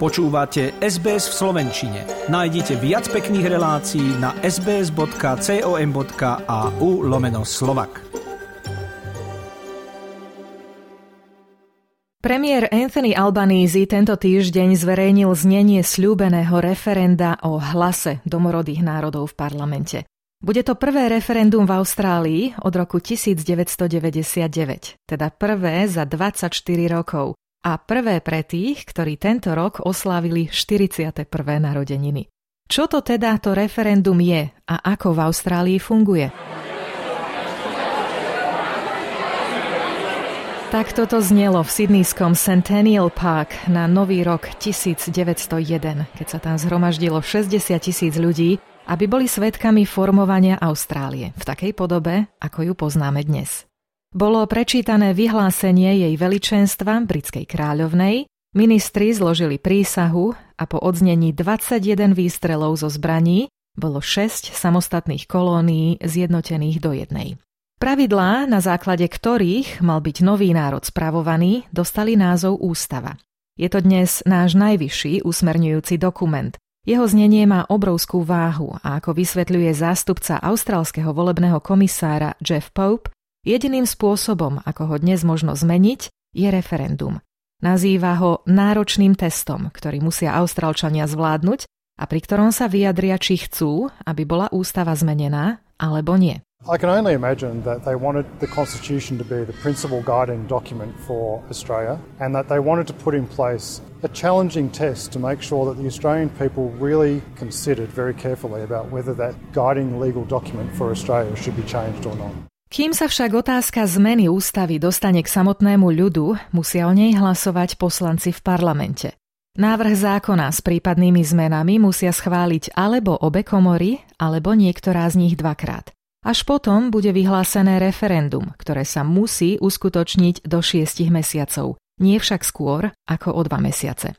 Počúvate SBS v Slovenčine. Nájdite viac pekných relácií na sbs.com.au lomeno slovak. Premiér Anthony Albanese tento týždeň zverejnil znenie slúbeného referenda o hlase domorodých národov v parlamente. Bude to prvé referendum v Austrálii od roku 1999, teda prvé za 24 rokov a prvé pre tých, ktorí tento rok oslávili 41. narodeniny. Čo to teda to referendum je a ako v Austrálii funguje? Tak toto znelo v sydnýskom Centennial Park na nový rok 1901, keď sa tam zhromaždilo 60 tisíc ľudí, aby boli svetkami formovania Austrálie v takej podobe, ako ju poznáme dnes. Bolo prečítané vyhlásenie jej veličenstva britskej kráľovnej, ministri zložili prísahu a po odznení 21 výstrelov zo zbraní bolo 6 samostatných kolónií zjednotených do jednej. Pravidlá, na základe ktorých mal byť nový národ spravovaný, dostali názov Ústava. Je to dnes náš najvyšší usmerňujúci dokument. Jeho znenie má obrovskú váhu a ako vysvetľuje zástupca austrálskeho volebného komisára Jeff Pope, Jediným spôsobom, ako ho dnes možno zmeniť, je referendum. Nazýva ho náročným testom, ktorý musia Austrálčania zvládnuť a pri ktorom sa vyjadria, či chcú, aby bola ústava zmenená, alebo nie. I can only imagine that they wanted the Constitution to be the principal guiding document for Australia and that they wanted to put in place a challenging test to make sure that the Australian people really considered very carefully about whether that guiding legal document for Australia should be changed or not. Kým sa však otázka zmeny ústavy dostane k samotnému ľudu, musia o nej hlasovať poslanci v parlamente. Návrh zákona s prípadnými zmenami musia schváliť alebo obe komory, alebo niektorá z nich dvakrát. Až potom bude vyhlásené referendum, ktoré sa musí uskutočniť do šiestich mesiacov, nie však skôr ako o dva mesiace.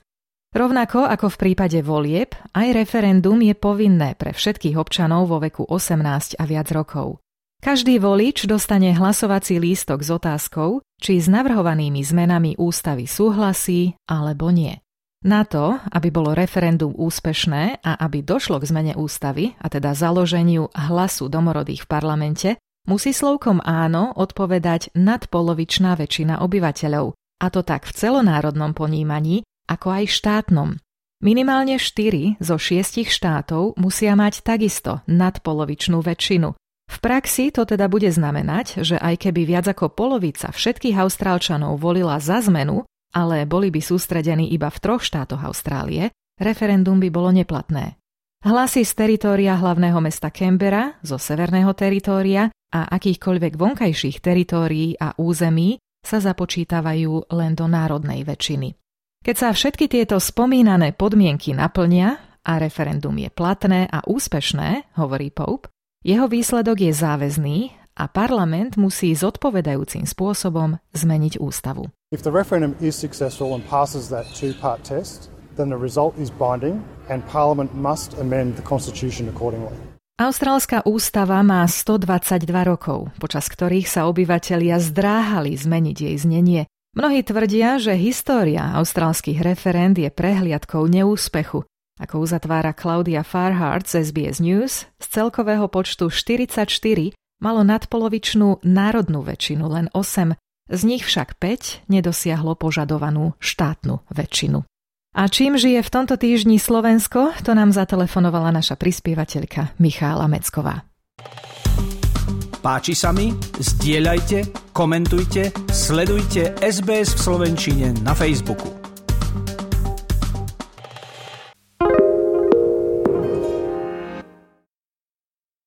Rovnako ako v prípade volieb, aj referendum je povinné pre všetkých občanov vo veku 18 a viac rokov. Každý volič dostane hlasovací lístok s otázkou, či s navrhovanými zmenami ústavy súhlasí alebo nie. Na to, aby bolo referendum úspešné a aby došlo k zmene ústavy, a teda založeniu hlasu domorodých v parlamente, musí slovkom áno odpovedať nadpolovičná väčšina obyvateľov, a to tak v celonárodnom ponímaní, ako aj štátnom. Minimálne 4 zo 6 štátov musia mať takisto nadpolovičnú väčšinu, v praxi to teda bude znamenať, že aj keby viac ako polovica všetkých Austrálčanov volila za zmenu, ale boli by sústredení iba v troch štátoch Austrálie, referendum by bolo neplatné. Hlasy z teritória hlavného mesta Canberra, zo severného teritória a akýchkoľvek vonkajších teritórií a území sa započítavajú len do národnej väčšiny. Keď sa všetky tieto spomínané podmienky naplnia a referendum je platné a úspešné, hovorí Pope, jeho výsledok je záväzný a parlament musí zodpovedajúcim spôsobom zmeniť ústavu. If the referendum is successful and passes that two-part test, then the result is binding and parliament must amend the constitution accordingly. Austrálska ústava má 122 rokov, počas ktorých sa obyvatelia zdráhali zmeniť jej znenie. Mnohí tvrdia, že história austrálskych referend je prehliadkou neúspechu ako uzatvára Claudia Farhart z SBS News, z celkového počtu 44 malo nadpolovičnú národnú väčšinu len 8, z nich však 5 nedosiahlo požadovanú štátnu väčšinu. A čím žije v tomto týždni Slovensko, to nám zatelefonovala naša prispievateľka Michála Mecková. Páči sa mi? Zdieľajte, komentujte, sledujte SBS v Slovenčine na Facebooku.